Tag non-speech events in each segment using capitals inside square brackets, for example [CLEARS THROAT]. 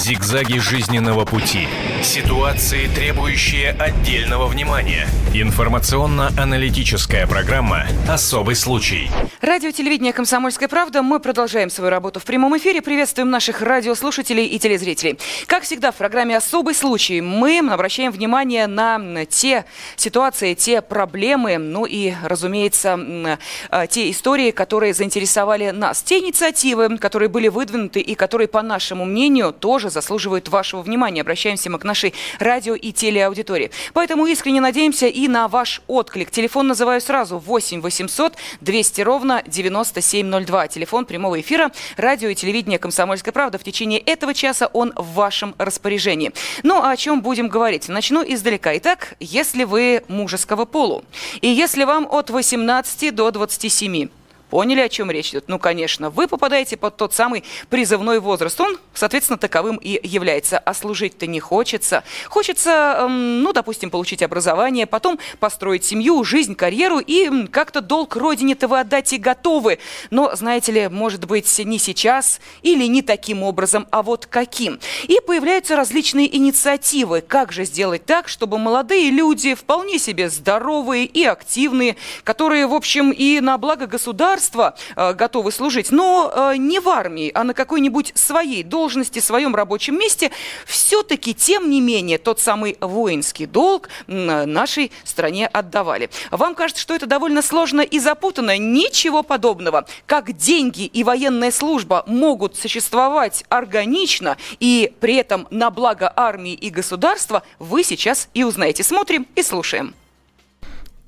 Зигзаги жизненного пути. Ситуации, требующие отдельного внимания. Информационно-аналитическая программа «Особый случай». Радио телевидение «Комсомольская правда». Мы продолжаем свою работу в прямом эфире. Приветствуем наших радиослушателей и телезрителей. Как всегда, в программе «Особый случай» мы обращаем внимание на те ситуации, те проблемы, ну и, разумеется, э, те истории, которые заинтересовали нас. Те инициативы, которые были выдвинуты и которые, по нашему мнению, тоже заслуживают вашего внимания. Обращаемся мы к нашей радио и телеаудитории. Поэтому искренне надеемся и на ваш отклик. Телефон называю сразу 8 800 200 ровно 9702. Телефон прямого эфира радио и телевидение «Комсомольская правда». В течение этого часа он в вашем распоряжении. Ну, а о чем будем говорить? Начну издалека. Итак, если вы мужеского полу, и если вам от 18 до 27, Поняли, о чем речь идет? Ну, конечно, вы попадаете под тот самый призывной возраст. Он, соответственно, таковым и является. А служить-то не хочется. Хочется, эм, ну, допустим, получить образование, потом построить семью, жизнь, карьеру и как-то долг родине-то вы отдать и готовы. Но, знаете ли, может быть, не сейчас или не таким образом, а вот каким. И появляются различные инициативы. Как же сделать так, чтобы молодые люди, вполне себе здоровые и активные, которые, в общем, и на благо государства, государства э, готовы служить, но э, не в армии, а на какой-нибудь своей должности, своем рабочем месте, все-таки, тем не менее, тот самый воинский долг нашей стране отдавали. Вам кажется, что это довольно сложно и запутанно? Ничего подобного. Как деньги и военная служба могут существовать органично и при этом на благо армии и государства, вы сейчас и узнаете. Смотрим и слушаем.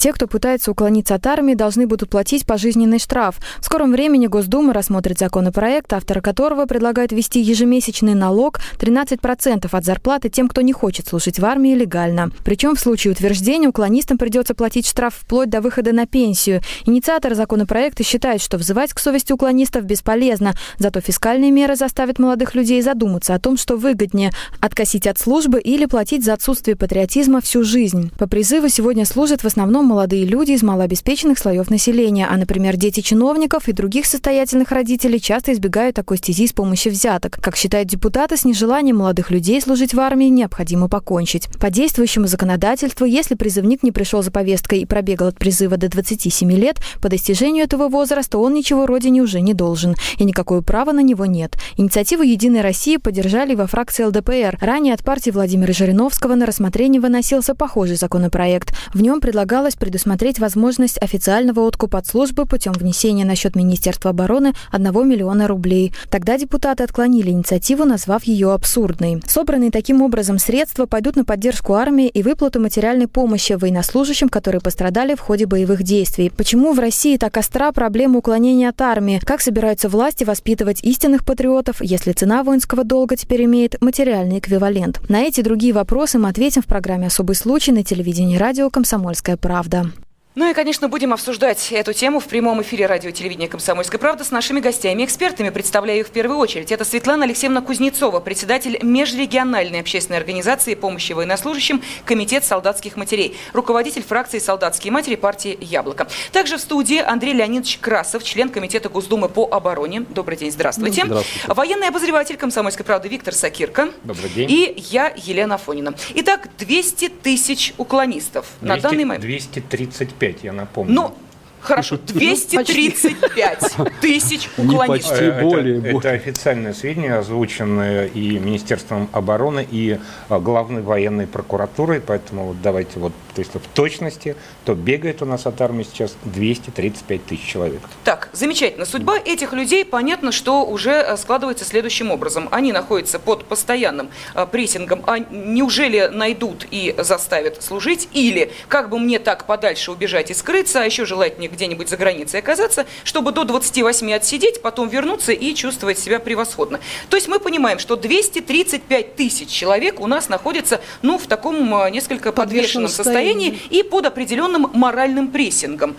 Те, кто пытается уклониться от армии, должны будут платить пожизненный штраф. В скором времени Госдума рассмотрит законопроект, автора которого предлагает ввести ежемесячный налог 13% от зарплаты тем, кто не хочет служить в армии легально. Причем в случае утверждения уклонистам придется платить штраф вплоть до выхода на пенсию. Инициатор законопроекта считает, что взывать к совести уклонистов бесполезно, зато фискальные меры заставят молодых людей задуматься о том, что выгоднее – откосить от службы или платить за отсутствие патриотизма всю жизнь. По призыву сегодня служат в основном молодые люди из малообеспеченных слоев населения, а, например, дети чиновников и других состоятельных родителей часто избегают такой стези с помощью взяток. Как считают депутаты, с нежеланием молодых людей служить в армии необходимо покончить. По действующему законодательству, если призывник не пришел за повесткой и пробегал от призыва до 27 лет, по достижению этого возраста он ничего родине уже не должен, и никакого права на него нет. Инициативу «Единой России» поддержали во фракции ЛДПР. Ранее от партии Владимира Жириновского на рассмотрение выносился похожий законопроект. В нем предлагалось предусмотреть возможность официального откупа от службы путем внесения на счет Министерства обороны 1 миллиона рублей. Тогда депутаты отклонили инициативу, назвав ее абсурдной. Собранные таким образом средства пойдут на поддержку армии и выплату материальной помощи военнослужащим, которые пострадали в ходе боевых действий. Почему в России так остра проблема уклонения от армии? Как собираются власти воспитывать истинных патриотов, если цена воинского долга теперь имеет материальный эквивалент? На эти другие вопросы мы ответим в программе «Особый случай» на телевидении радио «Комсомольская правда». Да. Ну и, конечно, будем обсуждать эту тему в прямом эфире радио телевидения «Комсомольская правда» с нашими гостями экспертами. Представляю их в первую очередь. Это Светлана Алексеевна Кузнецова, председатель межрегиональной общественной организации помощи военнослужащим Комитет солдатских матерей, руководитель фракции «Солдатские матери» партии «Яблоко». Также в студии Андрей Леонидович Красов, член Комитета Госдумы по обороне. Добрый день, здравствуйте. Здравствуйте. Военный обозреватель «Комсомольской правды» Виктор Сакирко. Добрый день. И я, Елена Фонина. Итак, 200 тысяч уклонистов 200, на данный момент. 235 5, я напомню. Ну, Хорошо, 235 [LAUGHS] тысяч уклонистов. Почти более. Это, это официальное сведения, озвученное и Министерством обороны, и а, Главной военной прокуратурой, поэтому вот давайте вот, то есть в точности, то бегает у нас от армии сейчас 235 тысяч человек. Так, замечательно. Судьба этих людей, понятно, что уже э, складывается следующим образом. Они находятся под постоянным э, прессингом. А неужели найдут и заставят служить? Или, как бы мне так подальше убежать и скрыться, а еще желательнее где-нибудь за границей оказаться, чтобы до 28 отсидеть, потом вернуться и чувствовать себя превосходно. То есть мы понимаем, что 235 тысяч человек у нас находятся ну, в таком э, несколько подвешенном состоянии и под определенным моральным прессингом.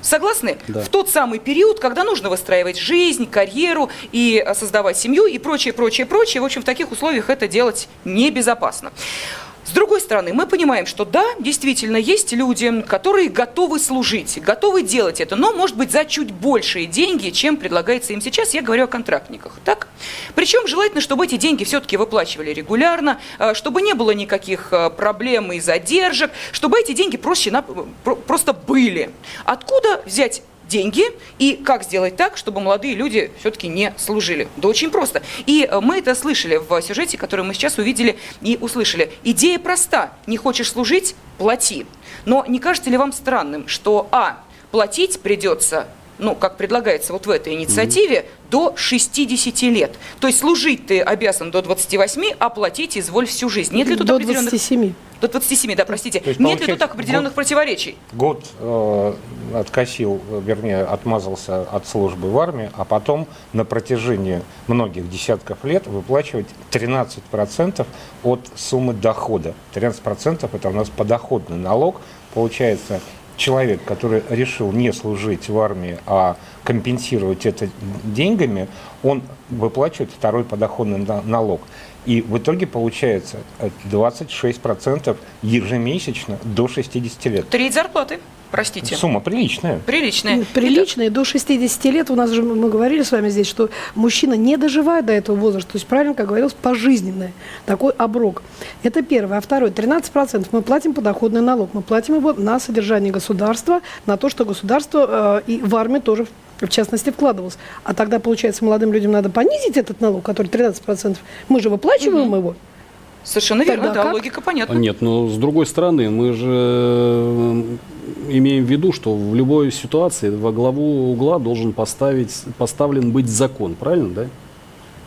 Согласны? Да. В тот самый период, когда нужно выстраивать жизнь, карьеру и э, создавать семью и прочее, прочее, прочее. В общем, в таких условиях это делать небезопасно. С другой стороны, мы понимаем, что да, действительно, есть люди, которые готовы служить, готовы делать это, но, может быть, за чуть большие деньги, чем предлагается им сейчас. Я говорю о контрактниках. Так? Причем желательно, чтобы эти деньги все-таки выплачивали регулярно, э, чтобы не было никаких э, проблем и задержек, чтобы эти деньги проще, просто были. Откуда взять деньги и как сделать так, чтобы молодые люди все-таки не служили. Да очень просто. И э, мы это слышали в сюжете, который мы сейчас увидели и услышали. Идея проста. Не хочешь служить – плати. Но не кажется ли вам странным, что, а, платить придется ну, как предлагается вот в этой инициативе, mm-hmm. до 60 лет. То есть служить ты обязан до 28, а платить изволь всю жизнь. Нет ли тут до определенных... 27. До 27, да, простите. Есть, Нет ли тут так определенных год, противоречий? Год э, откосил, вернее, отмазался от службы в армии, а потом на протяжении многих десятков лет выплачивать 13% от суммы дохода. 13% это у нас подоходный налог. Получается, человек, который решил не служить в армии, а компенсировать это деньгами, он выплачивает второй подоходный налог. И в итоге получается 26% ежемесячно до 60 лет. Треть зарплаты. Простите. Сумма приличная. Приличная. Приличная. До 60 лет у нас же, мы говорили с вами здесь, что мужчина не доживает до этого возраста. То есть, правильно, как говорилось, пожизненное. Такой оброк. Это первое. А второе, 13% мы платим подоходный налог. Мы платим его на содержание государства, на то, что государство э, и в армию тоже в частности, вкладывалось. А тогда, получается, молодым людям надо понизить этот налог, который 13%. Мы же выплачиваем угу. его. Совершенно верно, Тогда да, как? логика понятна. Нет, но с другой стороны, мы же э, имеем в виду, что в любой ситуации во главу угла должен поставить, поставлен быть закон, правильно, да?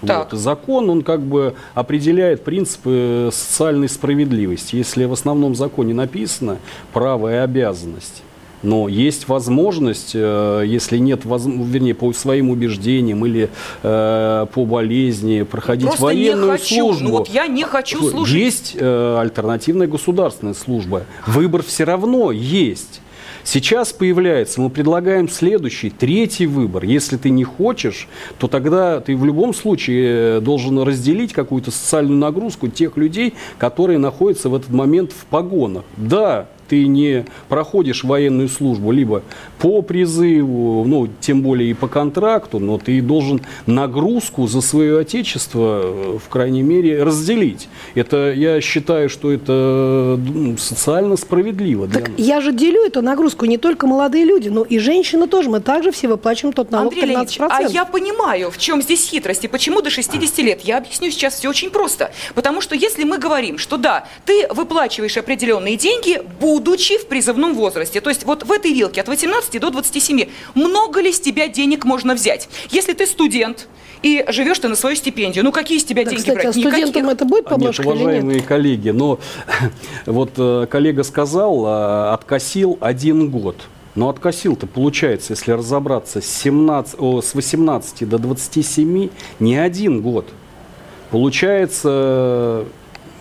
Так. Вот. Закон, он как бы определяет принципы социальной справедливости. Если в основном законе написано право и обязанность, но есть возможность, э, если нет, вернее, по своим убеждениям или э, по болезни проходить Просто военную не хочу. службу. Ну вот я не хочу служить. Есть э, альтернативная государственная служба. Выбор все равно есть. Сейчас появляется, мы предлагаем следующий, третий выбор. Если ты не хочешь, то тогда ты в любом случае должен разделить какую-то социальную нагрузку тех людей, которые находятся в этот момент в погонах. Да, ты не проходишь военную службу либо по призыву, ну, тем более и по контракту, но ты должен нагрузку за свое отечество, э, в крайней мере, разделить. Это, я считаю, что это ну, социально справедливо. Так нас. я же делю эту нагрузку не только молодые люди, но и женщины тоже. Мы также все выплачиваем тот налог Андрей 13%. а я понимаю, в чем здесь хитрость и почему до 60 лет. Я объясню сейчас все очень просто. Потому что если мы говорим, что да, ты выплачиваешь определенные деньги, будучи в призывном возрасте. То есть вот в этой вилке от 18 до 27. Много ли с тебя денег можно взять? Если ты студент, и живешь ты на свою стипендию. Ну, какие из тебя да, деньги кстати, брать? А студентам Никаких. это будет поблажка нет, уважаемые нет? коллеги, но [LAUGHS] вот э, коллега сказал, э, откосил один год. Но откосил-то, получается, если разобраться, с, 17, о, с 18 до 27 не один год. Получается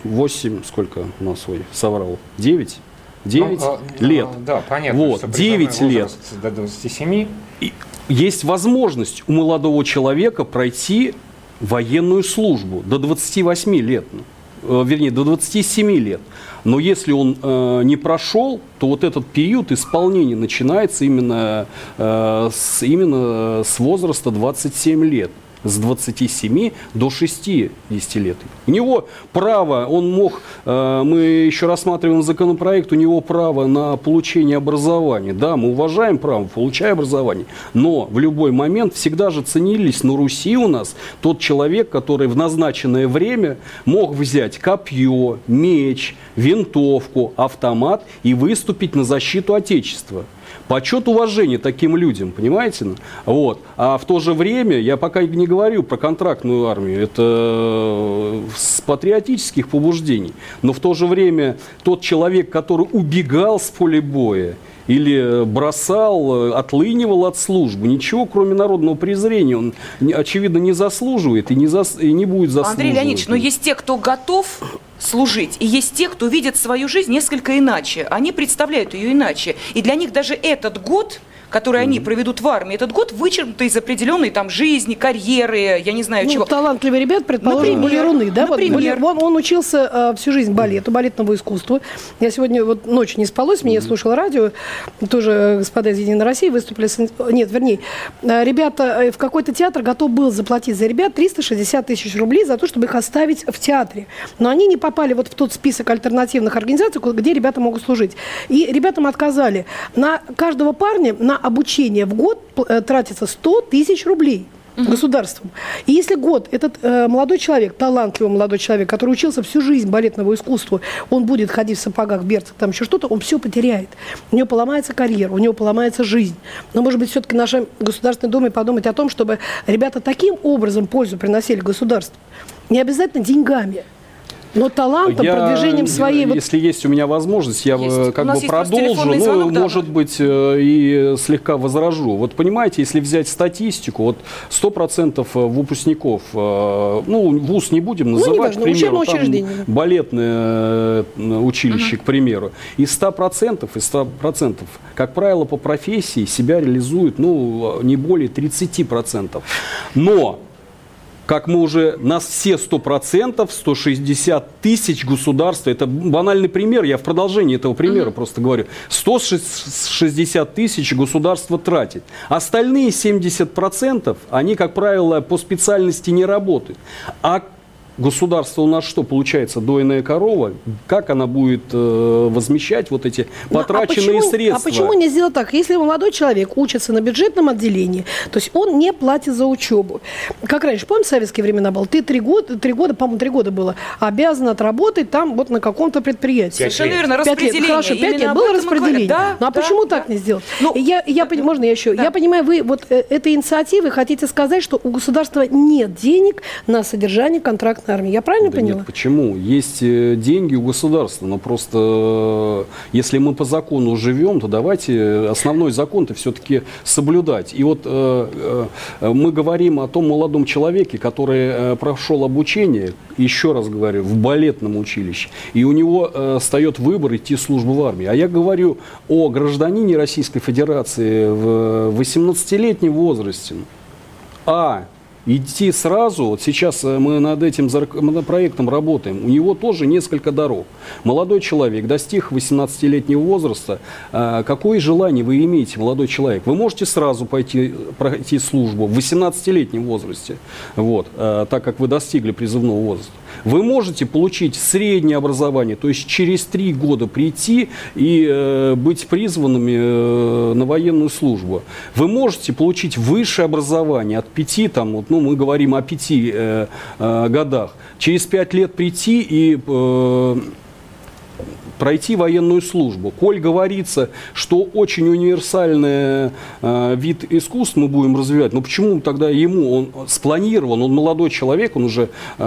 8, сколько у нас, ой, соврал, 9? 9 ну, а, лет. А, да, понятно. Вот, 9 лет. До 27. И есть возможность у молодого человека пройти военную службу до 28 лет. Э, вернее, до 27 лет. Но если он э, не прошел, то вот этот период исполнения начинается именно, э, с, именно с возраста 27 лет с 27 до 60 лет. У него право, он мог, э, мы еще рассматриваем законопроект, у него право на получение образования. Да, мы уважаем право, получай образование, но в любой момент всегда же ценились на Руси у нас тот человек, который в назначенное время мог взять копье, меч, винтовку, автомат и выступить на защиту Отечества. Почет, уважение таким людям, понимаете? Вот. А в то же время, я пока не говорю про контрактную армию, это э, с патриотических побуждений, но в то же время тот человек, который убегал с поля боя, или бросал, отлынивал от службы. Ничего, кроме народного презрения, он, очевидно, не заслуживает и не, зас... и не будет заслуживать. Андрей Леонидович, но есть те, кто готов служить. И есть те, кто видит свою жизнь несколько иначе. Они представляют ее иначе. И для них даже этот год которые они проведут в армии, этот год вычеркнут из определенной там жизни, карьеры, я не знаю ну, чего. талантливые ребят, предположим, Например, балеруны, да? Вот, например. балер- он, он учился э, всю жизнь балету, балетному искусству. Я сегодня вот ночью не спалось, мне я слушала радио, тоже э, господа из Единой России выступили, с, нет, вернее, э, ребята, э, в какой-то театр готов был заплатить за ребят 360 тысяч рублей за то, чтобы их оставить в театре. Но они не попали вот в тот список альтернативных организаций, где ребята могут служить. И ребятам отказали. На каждого парня на обучение в год э, тратится 100 тысяч рублей государством. И если год этот э, молодой человек, талантливый молодой человек, который учился всю жизнь балетному искусству, он будет ходить в сапогах, берцах, там еще что-то, он все потеряет. У него поломается карьера, у него поломается жизнь. Но, может быть, все-таки наша Государственная Дума подумать о том, чтобы ребята таким образом пользу приносили государству. Не обязательно деньгами, но талантом, Я, продвижением своей... вот- Если есть у меня возможность, я Есть. э, как бы продолжу, ну, звонок, да, может да. быть, э, и слегка возражу. Вот понимаете, если взять статистику, вот 100% выпускников, э, ну, вуз не будем называть, неважно, к примеру, там балетное э, училище, к примеру, из 100%, из 100%, как правило, по профессии себя реализуют, ну, не более 30%. Но как мы уже, нас все 100%, 160 тысяч государства, это банальный пример, я в продолжении этого примера просто говорю, 160 тысяч государство тратит. Остальные 70%, они, как правило, по специальности не работают. А государство у нас что, получается, дойная корова? Как она будет э, возмещать вот эти Ну, потраченные а почему, средства? А почему не сделать так? Если молодой человек учится на бюджетном отделении, то есть он не платит за учебу. Как раньше, помните, в советские времена было? Ты три года, три года, по-моему, три года было, обязан отработать там вот на каком-то предприятии. Совершенно верно, Пять лет. распределение. Хорошо, пять лет было распределение. Да, ну а да, почему да. так не сделать? Ну, я, я, пони- можно я еще? Да. Я понимаю, вы вот э, этой инициативой хотите сказать, что у государства нет денег на содержание контрактной армии. Я правильно Да поняла? нет, почему? Есть э, деньги у государства, но просто э, если мы по закону живем, то давайте основной закон-то все-таки соблюдать. И вот э, э, мы говорим о том молодом человеке, который э, прошел обучение, еще раз говорю, в балетном училище, и у него э, встает выбор идти в службу в армии. А я говорю о гражданине Российской Федерации в 18-летнем возрасте. А идти сразу, вот сейчас э, мы над этим проектом работаем, у него тоже несколько дорог. Молодой человек достиг 18-летнего возраста, а, какое желание вы имеете, молодой человек? Вы можете сразу пойти пройти службу в 18-летнем возрасте, вот, а, так как вы достигли призывного возраста. Вы можете получить среднее образование, то есть через три года прийти и э, быть призванными э, на военную службу. Вы можете получить высшее образование от пяти, там, вот, ну, мы говорим о пяти э, э, годах. Через пять лет прийти и э, пройти военную службу. Коль говорится, что очень универсальный э, вид искусств мы будем развивать, но почему тогда ему, он спланирован, он молодой человек, он уже э,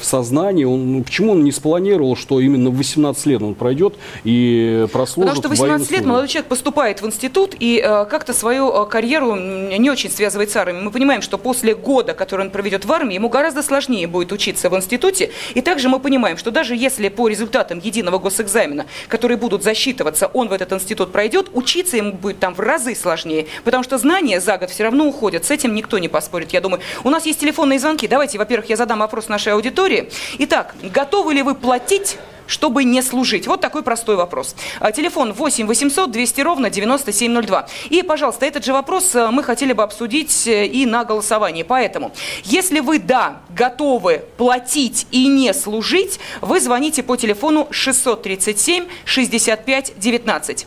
в сознании, он, ну, почему он не спланировал, что именно в 18 лет он пройдет и прослужит Потому что в военной 18 лет молодой человек поступает в институт и э, как-то свою э, карьеру не очень связывает с армией. Мы понимаем, что после года, который он проведет в армии, ему гораздо сложнее будет учиться в институте. И также мы понимаем, что даже если по результатам единого госэкзамена, которые будут засчитываться, он в этот институт пройдет, учиться ему будет там в разы сложнее. Потому что знания за год все равно уходят. С этим никто не поспорит, я думаю. У нас есть телефонные звонки. Давайте, во-первых, я задам вопрос нашей аудитории. Итак, готовы ли вы платить чтобы не служить? Вот такой простой вопрос. А, Телефон 8 800 200 ровно 9702. И, пожалуйста, этот же вопрос э, мы хотели бы обсудить э, и на голосовании. Поэтому, если вы, да, готовы платить и не служить, вы звоните по телефону 637 65 19.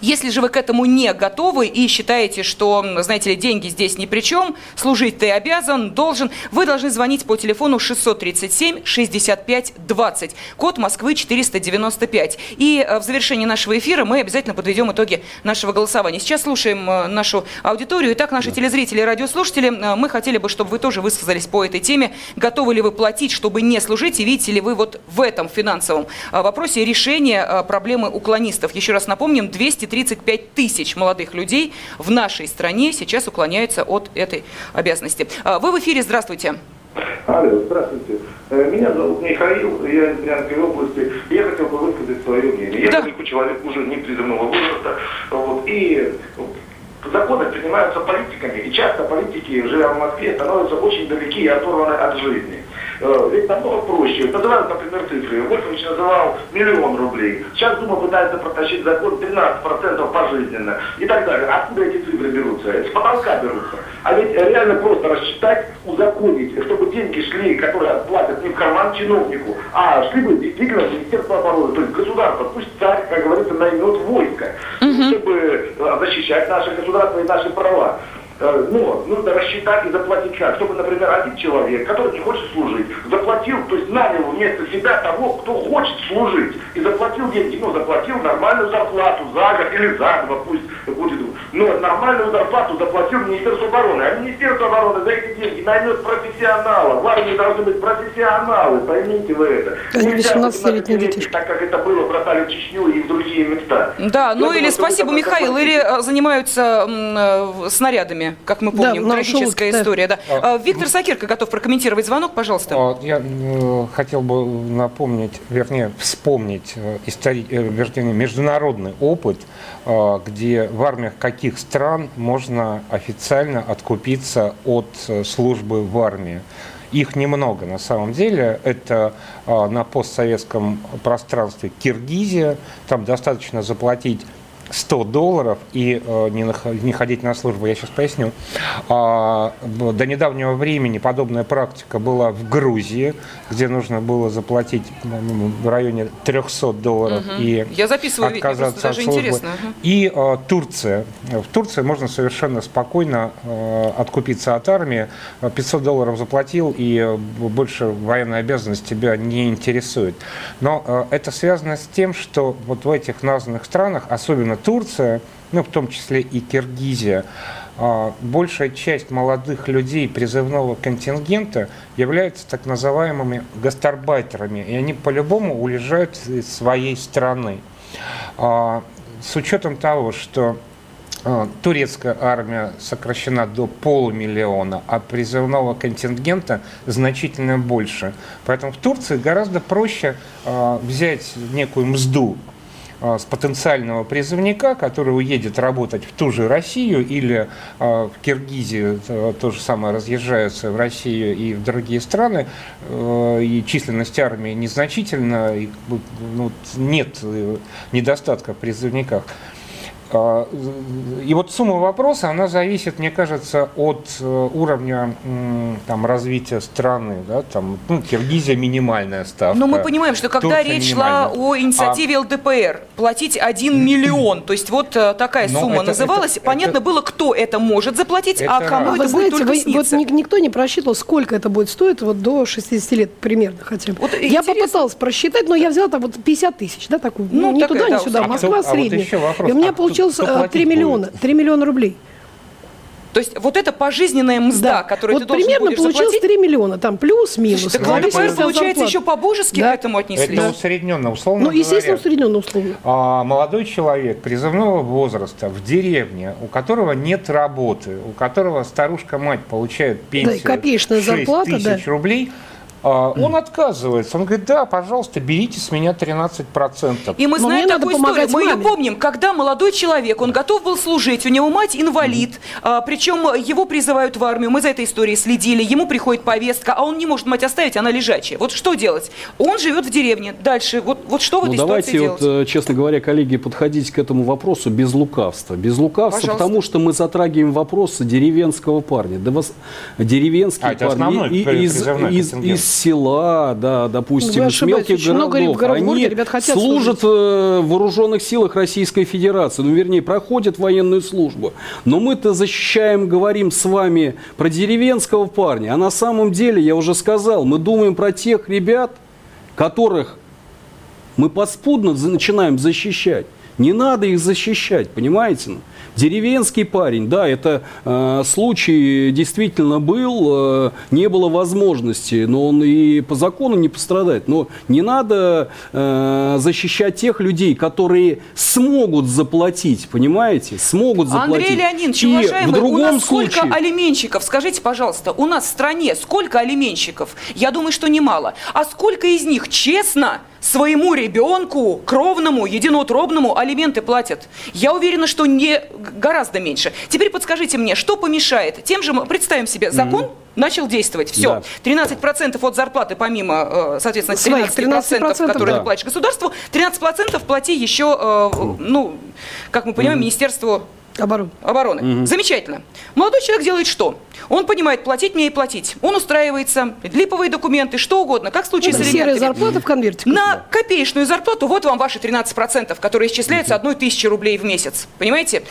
Если же вы к этому не готовы и считаете, что, знаете ли, деньги здесь ни при чем, служить ты обязан, должен, вы должны звонить по телефону 637 65 20, код Москвы 495. И э, в завершении нашего эфира мы обязательно подведем итоги нашего голосования. Сейчас слушаем э, нашу аудиторию. Итак, наши телезрители и радиослушатели, э, мы хотели бы, чтобы вы тоже высказались по этой теме. Готовы ли вы платить, чтобы не служить? И видите ли вы вот в этом финансовом вопросе решение проблемы уклонистов? Еще раз напомним, 235 тысяч молодых людей в нашей стране сейчас уклоняются от этой обязанности. Э, Вы в эфире, здравствуйте. Алло, здравствуйте. Э, Меня зовут Михаил, я из Брянской области. Я хотел бы высказать свое мнение. Я Да. далеко человек уже не призывного возраста. Вот, и законы принимаются политиками, и часто политики, живя в Москве, становятся очень далеки и оторваны от жизни. Э, ведь намного проще. Называют, например, цифры. Вольфович называл миллион рублей. Сейчас Дума пытается протащить закон 13% пожизненно и так далее. Откуда эти цифры берутся? С потолка берутся. А ведь реально просто рассчитать, узаконить, чтобы деньги шли, которые платят не в карман чиновнику, а шли бы действительно в Министерство обороны, то есть государство. Пусть царь, как говорится, наймет войско, чтобы э, защищать наше государство и наши права. Э, но нужно рассчитать и заплатить как. Чтобы, например, один человек, который не хочет служить, заплатил, то есть нанял вместо себя того, кто хочет служить, и заплатил деньги, ну, заплатил нормальную зарплату за год или за два, пусть будет, но нормальную зарплату заплатил Министерство обороны. А Министерство обороны за эти деньги наймет профессионала. В армии должны быть профессионалы, поймите вы это. Они 18-летние детишки. Так как это было, бросали в Чечню и в другие места. Да, ну Я или думаю, что спасибо, Михаил, или э, занимаются м, как мы Да, помним, на трагическая да. история. Да. А, Виктор Сакирка готов прокомментировать звонок, пожалуйста. А, Я э, хотел бы напомнить, вернее, вспомнить э, истори- э, вернее, международный опыт, э, где в армиях каких стран можно официально откупиться от службы в армии. Их немного на самом деле. Это э, на постсоветском пространстве Киргизия. Там достаточно заплатить 100 долларов и э, не, ходить на службу, я сейчас поясню. А, до недавнего времени подобная практика была в Грузии, где нужно было заплатить в районе 300 долларов и Я записываю, отказаться от даже службы. интересно. Ага. И э, Турция. В Турции можно совершенно спокойно э, откупиться от армии. Э, 500 долларов заплатил, и э, больше военная обязанность тебя не интересует. Но э, это связано с тем, что вот в этих названных странах, особенно Турция, ну, в том числе и Киргизия, э, большая часть молодых людей призывного контингента являются так называемыми гастарбайтерами, и они по-любому уезжают из своей страны. А, С учетом того, что а, турецкая армия сокращена до полумиллиона, а призывного контингента значительно больше. Поэтому в Турции гораздо проще а, взять некую мзду а, с потенциального призывника, который уедет работать в ту же Россию или а, в Киргизию, то же самое разъезжаются в Россию и в другие страны, э, и численность армии незначительна, и, ну, нет э, недостатка в призывниках. А, И вот сумма вопроса, она зависит, мне кажется, от э, уровня там, развития страны. Да? Там, ну, Киргизия минимальная ставка. Но мы понимаем, что когда Турция речь шла о инициативе ЛДПР, платить 1 миллион, то есть вот э, такая Но сумма это- называлась, это- понятно это- было, кто это может заплатить, а Это кому раз. это вы будет знаете, только вы- вот сниться. никто не просчитывал, сколько это будет стоить вот до 60 лет примерно хотя бы. Вот я интересно. попыталась просчитать, но я взяла там вот 50 тысяч, да, такую, Ну, ну, не такая, туда, да, не сюда, а Москва а вот средняя. еще вопрос, И у меня а кто- получилось кто э, платить 3 миллиона, будет? 3 миллиона рублей. То есть вот это пожизненная мзда, которую вот ты должен примерно будешь получилось заплатить. 3 миллиона, там плюс-минус. Так ЛДПР, от получается, еще по-божески Да. к этому отнеслись. Это усредненно, условно Ну, естественно, говоря. усредненно условно. А, молодой человек призывного возраста в деревне, у которого нет работы, у которого старушка-мать получает пенсию копеечная 6 зарплата, тысяч да. рублей, он отказывается. Он говорит, да, пожалуйста, берите с меня 13%. И мы Но знаем такую историю, мы ее помним, когда молодой человек, он готов был служить, у него мать инвалид, а, причем его призывают в армию, мы за этой историей следили, ему приходит повестка, а он не может мать оставить, она лежачая. Вот что делать? Он живет в деревне, дальше, вот, вот что в Ну, этой давайте, ситуации вот, делать? э, честно говоря, коллеги, подходить к этому вопросу без лукавства. Без лукавства, Пожалуйста. потому что мы затрагиваем вопросы деревенского парня. Да вас, деревенский А, это парень основной и- из, из, из села, да, допустим, из мелких городов, в горо- в городе они ребят хотят служат э, в вооруженных силах Российской Федерации, ну, вернее, проходят военную службу. Но мы-то защищаем, говорим с вами про деревенского парня, а на самом деле, я уже сказал, мы думаем про тех ребят, которых мы подспудно за- начинаем защищать. Не надо их защищать, понимаете? Деревенский парень, да, это э, случай действительно был, э, не было возможности, но он и по закону не пострадает. Но не надо э, защищать тех людей, которые смогут заплатить, понимаете? Смогут заплатить. Андрей Леонидович, И уважаемый, в другом у нас сколько случае... алименщиков? Скажите, пожалуйста, у нас в стране сколько алименщиков? Я думаю, что немало. А сколько из них честно своему ребенку, кровному, единоутробному алименты платят? Я уверена, что не гораздо меньше. Теперь подскажите мне, что помешает? Тем же, представим себе, закон mm-hmm начал действовать. Все. Да. 13% от зарплаты, помимо, э, соответственно, 13%, 13% которые да. ты платишь государству, 13% плати еще, э, ну, как мы понимаем, mm-hmm. Министерству Обороны. Обороны. Угу. Замечательно. Молодой человек делает что? Он понимает, платить мне и платить. Он устраивается, липовые документы, что угодно, как в случае ну, с элементами. Серая зарплата в конверте. На копеечную зарплату, вот вам ваши 13%, которые исчисляются одной тысячи рублей в месяц. Понимаете?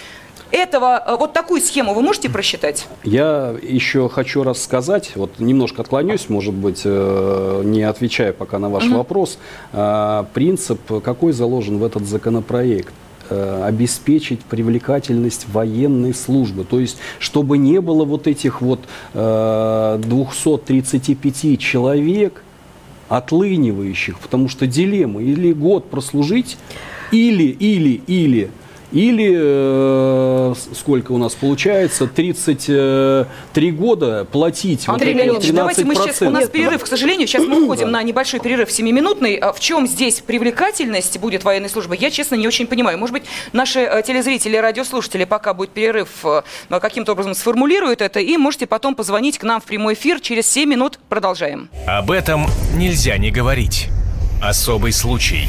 Этого, э, вот такую схему вы можете просчитать? Я еще хочу рассказать, вот немножко отклонюсь, может быть, э, не отвечая пока на ваш угу. вопрос. А, принцип, какой заложен в этот законопроект? Э, обеспечить привлекательность военной службы. То есть, чтобы не было вот этих вот 235 человек, отлынивающих, потому что дилемма или год прослужить, или, или, или или э, сколько у нас получается, 33 э, года платить Андрей вот Леонидович, давайте мы сейчас, у нас перерыв, к сожалению, сейчас мы [CLEARS THROAT] уходим на небольшой перерыв 7-минутный. А в чем здесь привлекательность будет военной службы, я, честно, не очень понимаю. Может быть, наши э, телезрители, радиослушатели, пока будет перерыв, э, каким-то образом сформулируют это, и можете потом позвонить к нам в прямой эфир. Через 7 минут продолжаем. Об этом нельзя не говорить. Особый случай.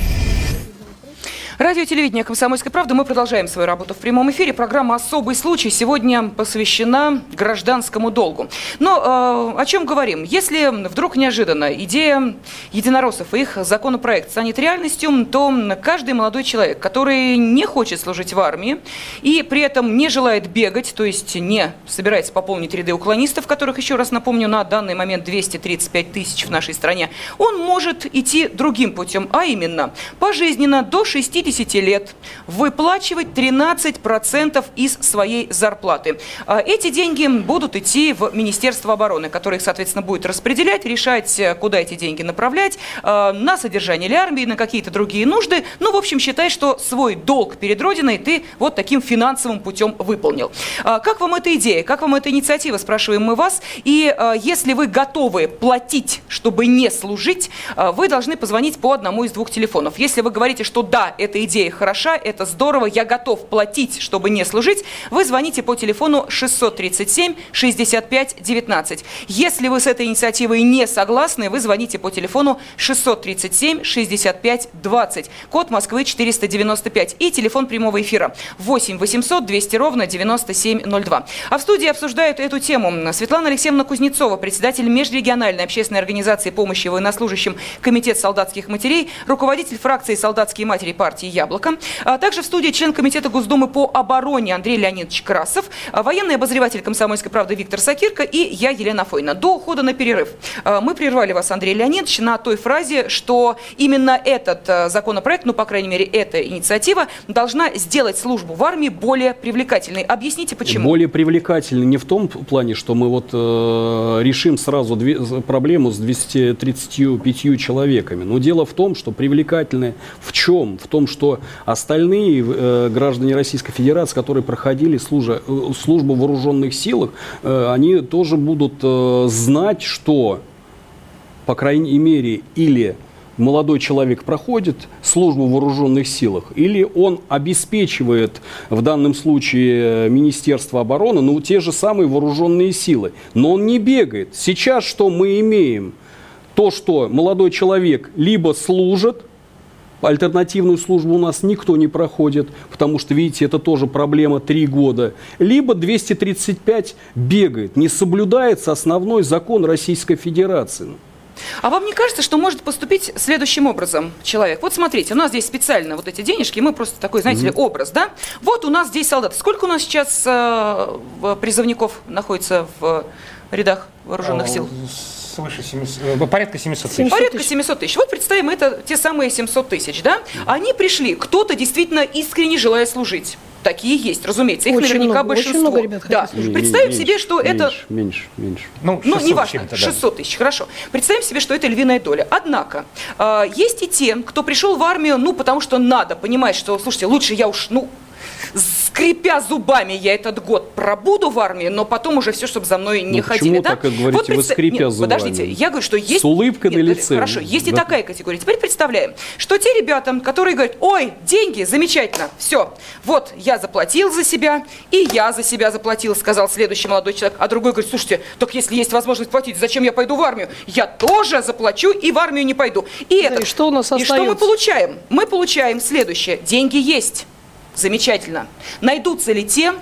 Радио телевидение «Комсомольская правда». Мы продолжаем свою работу в прямом эфире. Программа «Особый случай» сегодня посвящена гражданскому долгу. Но э, о чем говорим? Если вдруг неожиданно идея единороссов и их законопроект станет реальностью, то каждый молодой человек, который не хочет служить в армии и при этом не желает бегать, то есть не собирается пополнить ряды уклонистов, которых, еще раз напомню, на данный момент 235 тысяч в нашей стране, он может идти другим путем, а именно пожизненно до 60 50 лет выплачивать 13% из своей зарплаты. А эти деньги будут идти в Министерство обороны, которое их, соответственно, будет распределять, решать, куда эти деньги направлять, а, на содержание ли армии, на какие-то другие нужды. Ну, в общем, считай, что свой долг перед Родиной ты вот таким финансовым путем выполнил. А как вам эта идея? Как вам эта инициатива, спрашиваем мы вас. И если вы готовы платить, чтобы не служить, вы должны позвонить по одному из двух телефонов. Если вы говорите, что да, это идея хороша, это здорово, я готов платить, чтобы не служить, вы звоните по телефону 637 65 19. Если вы с этой инициативой не согласны, вы звоните по телефону 637 65 20. Код Москвы 495 и телефон прямого эфира 8 800 200 ровно 9702. А в студии обсуждают эту тему Светлана Алексеевна Кузнецова, председатель межрегиональной общественной организации помощи военнослужащим Комитет солдатских матерей, руководитель фракции «Солдатские матери» партии «Яблоко». А также в студии член Комитета Госдумы по обороне Андрей Леонидович Красов, а, военный обозреватель «Комсомольской правды» Виктор Сакирко и я, Елена Фойна. До ухода на перерыв а, мы прервали вас, Андрей Леонидович, на той фразе, что именно этот законопроект, ну, по крайней мере, эта инициатива, должна сделать службу в армии более привлекательной. Объясните, почему? Более привлекательной не в том плане, что мы вот э, решим сразу две, проблему с 235 человеками. Но дело в том, что привлекательная в чем? В том, что остальные э, граждане Российской Федерации, которые проходили служа, э, службу в вооруженных силах, э, они тоже будут э, знать, что, по крайней мере, или молодой человек проходит службу в вооруженных силах, или он обеспечивает в данном случае Министерство обороны, ну, те же самые вооруженные силы, но он не бегает. Сейчас что мы имеем? То, что молодой человек либо служит, альтернативную службу у нас никто не проходит, потому что, видите, это тоже проблема три года. Либо 235 бегает, не соблюдается основной закон Российской Федерации. А вам не кажется, что может поступить следующим образом человек? Вот смотрите, у нас здесь специально вот эти денежки, мы просто такой, знаете ли, образ, да? Вот у нас здесь солдаты. Сколько у нас сейчас э, призывников находится в рядах вооруженных а, сил? Свыше 700, э, порядка 700 тысяч. Порядка 700 тысяч. Вот представим, это те самые 700 тысяч, да? Они пришли, кто-то действительно искренне желая служить. Такие есть, разумеется. Их очень наверняка много, большинство. Очень много ребят да. Представим меньше, себе, что меньше, это... Меньше, меньше. Ну, ну неважно, 600 тысяч, хорошо. Представим себе, что это львиная доля. Однако, э, есть и те, кто пришел в армию, ну, потому что надо, понимать, что, слушайте, лучше я уж, ну, скрипя зубами, я этот год пробуду в армии, но потом уже все, чтобы за мной не Ну, ходили. почему Да? так и говорите, вы скрипя Нет, зубами? Подождите, я говорю, что есть... С улыбкой Нет, на лице. Хорошо, есть и Да. такая категория. Теперь представляем, что те ребята, которые говорят, ой, деньги, замечательно, все, вот, я заплатил за себя, и я за себя заплатил, сказал следующий молодой человек. А другой говорит, слушайте, так если есть возможность платить, зачем я пойду в армию? Я тоже заплачу и в армию не пойду. И, Да, это, и что у нас И что мы остается? получаем? Мы получаем следующее. Деньги есть. Замечательно. Найдутся ли те,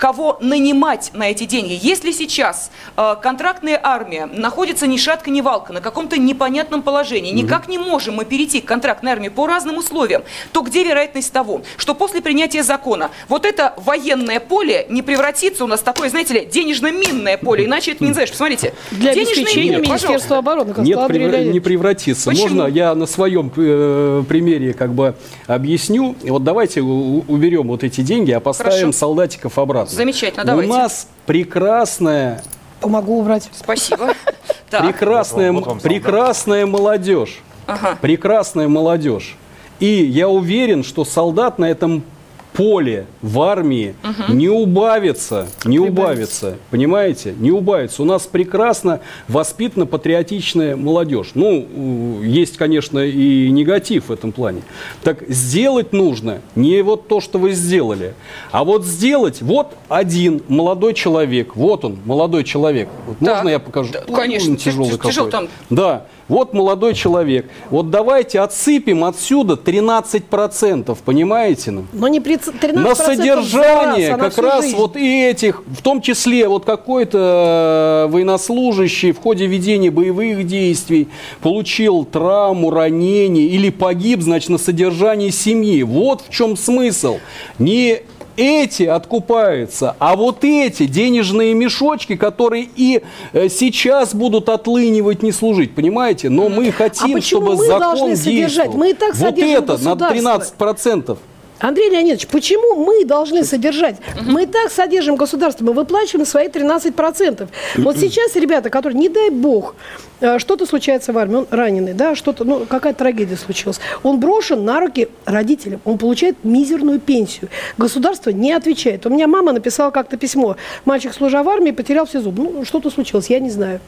кого нанимать на эти деньги. Если сейчас э, контрактная армия находится ни шатка, ни валка, на каком-то непонятном положении, никак не можем мы перейти к контрактной армии по разным условиям, то где вероятность того, что после принятия закона вот это военное поле не превратится у нас в такое, знаете ли, денежно-минное поле, иначе это не знаешь. Посмотрите, Для обеспечения Министерства обороны, как Нет, превра- не превратится. Почему? Можно я на своем э, примере как бы объясню? Вот давайте уберем вот эти деньги, а поставим Хорошо. солдатиков обратно. Замечательно, давайте. У нас прекрасная, Помогу убрать. Спасибо. [LAUGHS] Прекрасная, Вот вам- вот вам солдат. прекрасная молодежь. Ага. Прекрасная молодежь. И я уверен, что солдат на этом поле в армии не убавится, не убавится, понимаете, не убавится. У нас прекрасно воспитана патриотичная молодежь. Ну, есть, конечно, и негатив в этом плане. Так сделать нужно не вот то, что вы сделали, а вот сделать вот один молодой человек, вот он, молодой человек. Вот Так. Можно я покажу? Да, конечно. Он тяжелый Тяж- тяжелый там. Да, вот молодой человек. Вот давайте отсыпем отсюда 13%, понимаете? ну? Но не при ц- 13% На за раз, содержание а как раз жизнь. вот и этих, в том числе вот какой-то э, военнослужащий в ходе ведения боевых действий получил травму, ранение или погиб, значит, на содержании семьи. Вот в чем смысл. Не эти откупаются, а вот эти денежные мешочки, которые и э, сейчас будут отлынивать, не служить, понимаете? Но мы хотим, А чтобы мы закон должны действовал. Мы и так вот это на государство. 13%. Андрей Леонидович, почему мы должны содержать? Мы и так содержим государство, мы выплачиваем свои 13%. Вот сейчас ребята, которые, не дай бог, э, что-то случается в армии, он раненый, да, что-то, ну, какая-то трагедия случилась. Он брошен на руки родителям, он получает мизерную пенсию. Государство не отвечает. У меня мама написала как-то письмо. Мальчик, служа в армии, потерял все зубы. Ну, что-то случилось, я не знаю.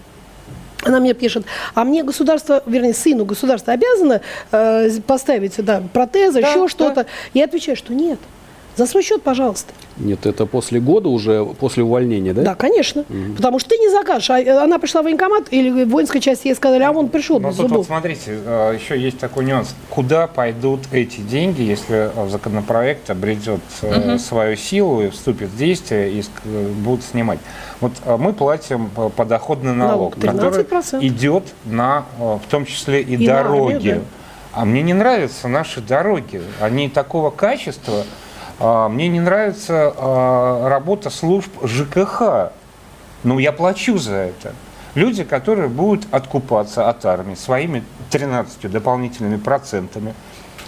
Она мне пишет, а мне государство, вернее, сыну государство обязано э, поставить да, протезы, Да, еще да. что-то. Я отвечаю, что нет. За свой счет, пожалуйста. Нет, это после года уже, после увольнения, да? Да, конечно. Потому что ты не закажешь. А, э, она пришла в военкомат или в воинской части, ей сказали, а он пришел Но без тут вот зубов. смотрите, э, еще есть такой нюанс. Куда пойдут эти деньги, если э, законопроект обретет э, свою силу и вступит в действие и будут снимать? Вот мы платим подоходный налог, Налог который 13%. идет на, в том числе и, И дороги. армию, да. А мне не нравятся наши дороги. Они такого качества. А, Мне не нравится а, работа служб ЖКХ. Ну, я плачу за это. Люди, которые будут откупаться от армии своими 13 дополнительными процентами,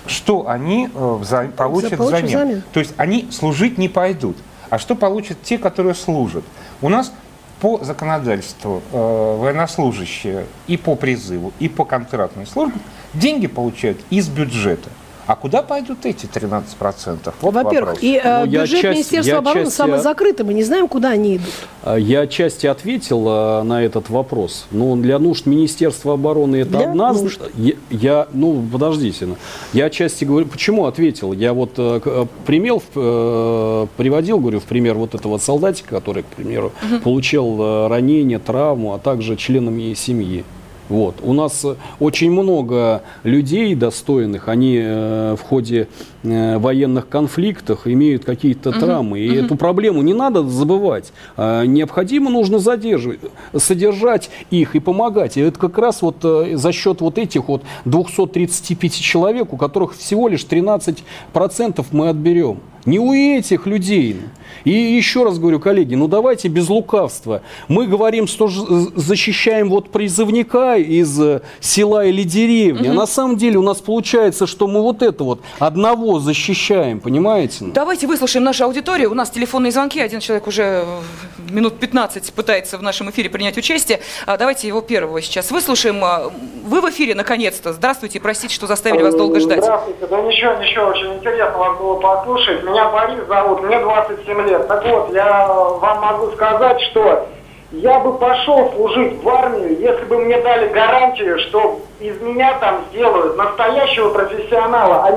что они э, вза- получат получат взамен? взамен. То есть они служить не пойдут. А что получат те, которые служат? У нас по законодательству э, военнослужащие и по призыву, и по контрактной службе деньги получают из бюджета. А куда пойдут эти 13%? Вот Во-первых, и э, Ну, бюджет часть- Министерства обороны часть, самый э, закрытый, мы не знаем, куда они идут. А, Я отчасти ответил а, на этот вопрос. Но для нужд Министерства обороны это Для одна... нужд. Я, я- ну, подождите. ну. Я отчасти говорю, почему ответил? Я вот э, э, пример э, приводил, говорю, в пример вот этого солдатика, который, к примеру, получил э, ранение, травму, а также членами семьи. Вот. У нас э, очень много людей достойных, они э, в ходе э, военных конфликтов имеют какие-то травмы. И эту проблему не надо забывать. А, необходимо нужно задерживать, содержать их и помогать. И это как раз вот э, за счет вот этих вот 235 человек, у которых всего лишь 13% мы отберем. Не у этих людей. И еще раз говорю, коллеги, ну давайте без лукавства. Мы говорим, что защищаем вот призывника из э, села или деревни. А на самом деле у нас получается, что мы вот это вот одного защищаем, понимаете? Давайте выслушаем нашу аудиторию. У нас телефонные звонки. Один человек уже э, минут 15 пытается в нашем эфире принять участие. А, Давайте его первого сейчас выслушаем. А, Вы в эфире, наконец-то. Здравствуйте. Простите, что заставили вас долго ждать. Здравствуйте. Да ничего, ничего, очень интересно вас было послушать. Меня Борис зовут, мне 27 лет. Так вот, я вам могу сказать, что я бы пошел служить в армию, если бы мне дали гарантию, что из меня там сделают настоящего профессионала, а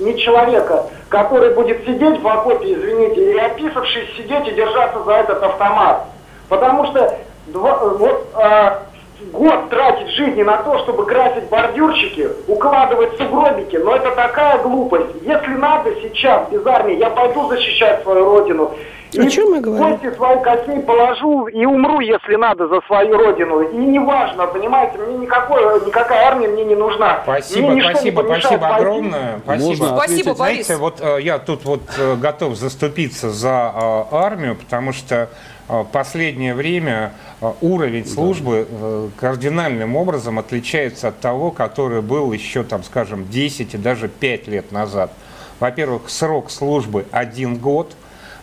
не, человека, который будет сидеть в окопе, извините, и описавшись сидеть и держаться за этот автомат. Потому что два, вот, а, год тратить жизни на то, чтобы красить бордюрчики, укладывать сугробики, но это такая глупость. Если надо сейчас без армии, я пойду защищать свою родину. О И чем мы говорим? Кости своих костей положу и умру, если надо, за свою родину. И неважно, понимаете, мне никакой, никакая армия мне не нужна. Спасибо, Мне спасибо, спасибо пойти. огромное. Спасибо. Можно Спасибо? Борис. Знаете, вот э, я тут вот э, готов заступиться за э, армию, потому что э, последнее время э, уровень службы э, кардинальным образом отличается от того, который был еще, там, скажем, 10 и даже 5 лет назад. Во-первых, срок службы один год.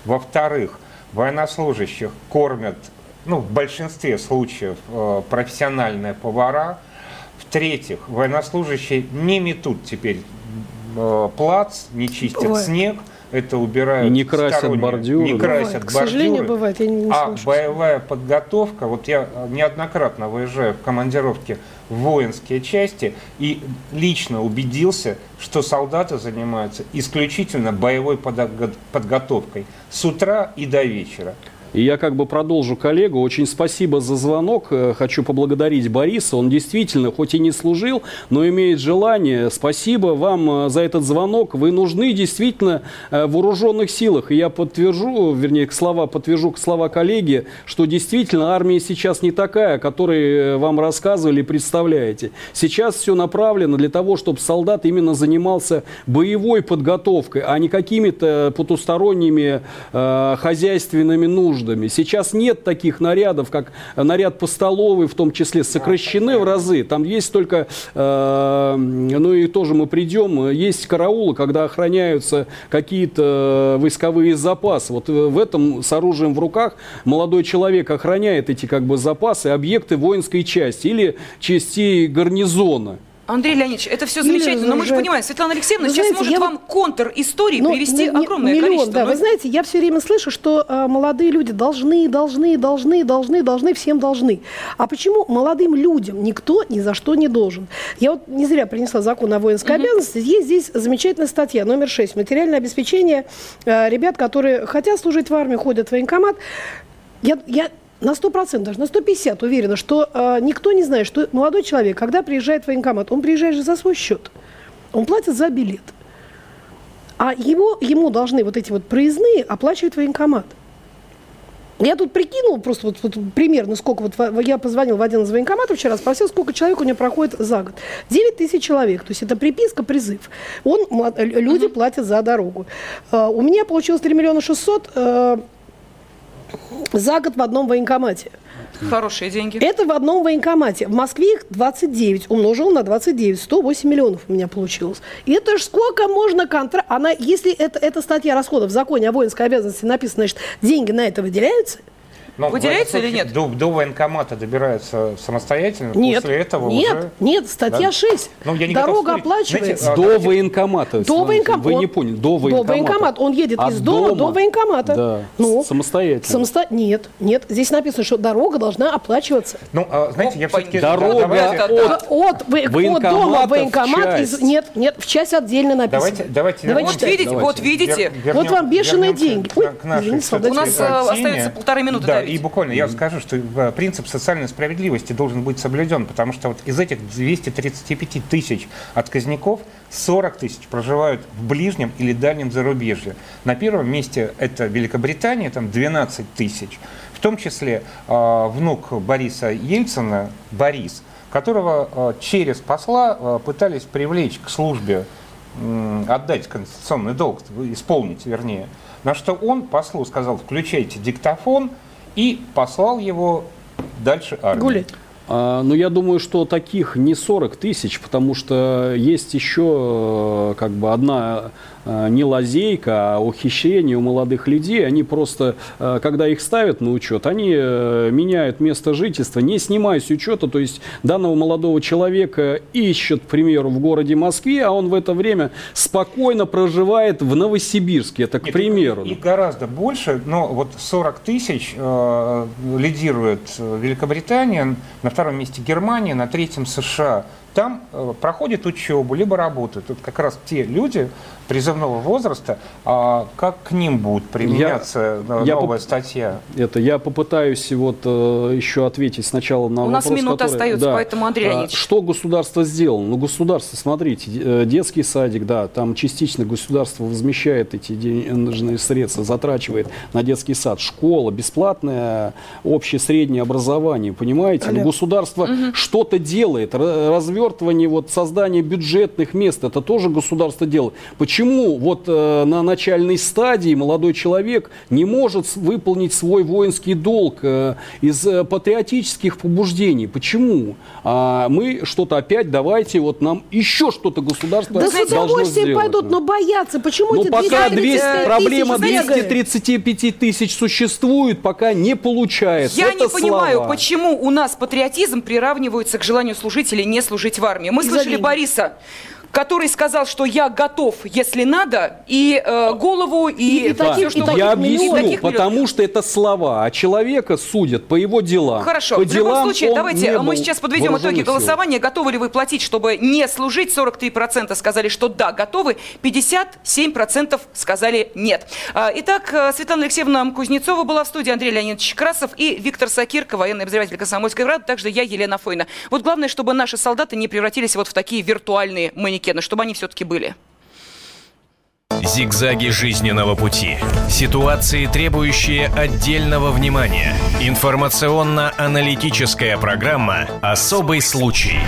Во-вторых, военнослужащих кормят, ну, в большинстве случаев, э, профессиональные повара. В-третьих, военнослужащие не метут теперь э, плац, не чистят снег, это убирают И не красят сторонние- бордюры. Не красят Бывает. К сожалению, бордюры. бывает, я не- не а боевая подготовка, вот я неоднократно выезжаю в командировки в воинские части и лично убедился, что солдаты занимаются исключительно боевой подготовкой с утра и до вечера. И я как бы продолжу коллегу. Очень спасибо за звонок. Э, Хочу поблагодарить Бориса. Он действительно, хоть и не служил, но имеет желание. Спасибо вам э, за этот звонок. Вы нужны действительно э, в вооруженных силах. И я подтвержу, вернее, к слова, подтвержу к слова коллеги, что действительно армия сейчас не такая, о которой вам рассказывали и представляете. Сейчас все направлено для того, чтобы солдат именно занимался боевой подготовкой, а не какими-то потусторонними э, хозяйственными нуждами. Сейчас нет таких нарядов, как наряд по столовой, в том числе, сокращены в разы. Там есть только, э, ну и тоже мы придем, есть караулы, когда охраняются какие-то войсковые запасы. Вот в этом с оружием в руках молодой человек охраняет эти как бы запасы, объекты воинской части или частей гарнизона. Андрей Леонидович, это все Юлия замечательно, но мы же понимаем, Светлана Алексеевна сейчас знаете, может я вам контр истории Ну, привести ну, не- огромное миллион, количество. Да, но- вы знаете, я все время слышу, что а, молодые люди должны, должны, должны, должны, должны, всем должны. А почему молодым людям никто ни за что не должен? Я вот не зря принесла закон о воинской обязанности. Есть здесь замечательная статья, номер 6. Материальное обеспечение а, ребят, которые хотят служить в армии, ходят в военкомат. Я, я на 100%, даже на 150 уверена, что а, никто не знает, что молодой человек, когда приезжает в военкомат, он приезжает же за свой счет. Он платит за билет. А его, ему должны вот эти вот проездные оплачивать военкомат. Я тут прикинул просто вот, вот примерно сколько, вот во- я позвонил в один из военкоматов вчера, спросил, сколько человек у него проходит за год. 9 тысяч человек, то есть это приписка, призыв. Он, э, люди платят за дорогу. А, у меня получилось 3 миллиона 600 э, за год в одном военкомате. Хорошие деньги. Это в одном военкомате. В Москве их 29. Умножил на 29. 108 миллионов у меня получилось. И это ж сколько можно контра... Она, если это, эта статья расходов в законе о воинской обязанности написано, значит, деньги на это выделяются? Но Выделяется в этом или случае До, до военкомата добираются самостоятельно, Нет. после этого нет, уже... нет, статья Да. 6. Ну, я не Дорога оплачивается. Знаете, а, До давайте- военкомата. До военкомата. Вы не Он- поняли, до До военкомата. военкомата. Он едет От из дома, до военкомата. Да, Ну, самостоятельно. самосто- Нет, нет. Здесь написано, что дорога должна оплачиваться. Ну, а, знаете, я все-таки... Дорога от От, военкомата дома военкомат. из- нет, нет, в часть отдельно написано. Давайте, давайте, Давайте Вот видите, Давайте. вот видите. Вер- Вот вам бешеные деньги. к- Ой, к нашей извините, всё-таки У нас, э, остается полторы минуты, Да. И буквально я скажу, что э, принцип социальной справедливости должен быть соблюден, потому что вот из этих 235 тысяч отказников 40 тысяч проживают в ближнем или дальнем зарубежье. На первом месте это Великобритания, там 12 тысяч. В том числе э, внук Бориса Ельцина, Борис, которого э, через посла э, пытались привлечь к службе отдать конституционный долг, исполнить, вернее. На что он послу сказал, включайте диктофон, и послал его дальше армии. Гулять. А, Ну, я думаю, что таких не 40 тысяч, потому что есть еще э, как бы одна не лазейка, а ухищрение у молодых людей. Они просто, э, когда их ставят на учет, они э, меняют место жительства, не снимая с учета, то есть данного молодого человека ищут, к примеру, в городе Москве, а он в это время спокойно проживает в Новосибирске, это к Нет, примеру. И гораздо больше, но вот 40 тысяч э, лидирует э, Великобритания, на втором месте Германия, на третьем США. Там э, проходят учебу, либо работают. Тут как раз те люди призывного возраста, а как к ним будет применяться э, я новая поп- статья? Это я попытаюсь вот э, еще ответить сначала на У нас вопрос, минута который- остается, поэтому, Андрей А, Леонидович. Что государство сделало? Ну, государство, смотрите, детский садик, да, там частично государство возмещает эти денежные средства, затрачивает на детский сад. Школа, бесплатное общее среднее образование, понимаете? Ну, государство что-то делает, ра- развертывание, вот создание бюджетных мест, это тоже государство делает. Почему вот э, на начальной стадии молодой человек не может с- выполнить свой воинский долг э, из э, патриотических побуждений? Почему? А мы что-то опять, давайте, вот нам еще что-то государство Да с должно удовольствием сделать. пойдут, но боятся. Почему Ну, эти пока 230 200, тысяч проблема бегают? 235 тысяч существует, пока не получается. Я Это не понимаю, слова. почему у нас патриотизм приравнивается к желанию служить или не служить в армии. Мы слышали. Бориса, который сказал, что я готов, если надо, и э, голову, и, И- и таких- что и таких Я объясню, таких потому что это слова, а человека судят по его делам. Хорошо, По в любом делам случае, он давайте мы сейчас подведем итоги сил. голосования. Готовы ли вы платить, чтобы не служить? 43% сказали, что да, готовы. 57% сказали нет. А, Итак, э, Светлана Алексеевна Кузнецова была в студии, Андрей Леонидович Красов и Виктор Сакирко, военный обозреватель Комсомольской правды, также я, Елена Фойна. Вот главное, чтобы наши солдаты не превратились вот в такие виртуальные манекены, чтобы они все-таки были. Зигзаги жизненного пути. Ситуации, требующие отдельного внимания. Информационно-аналитическая программа «Особый случай».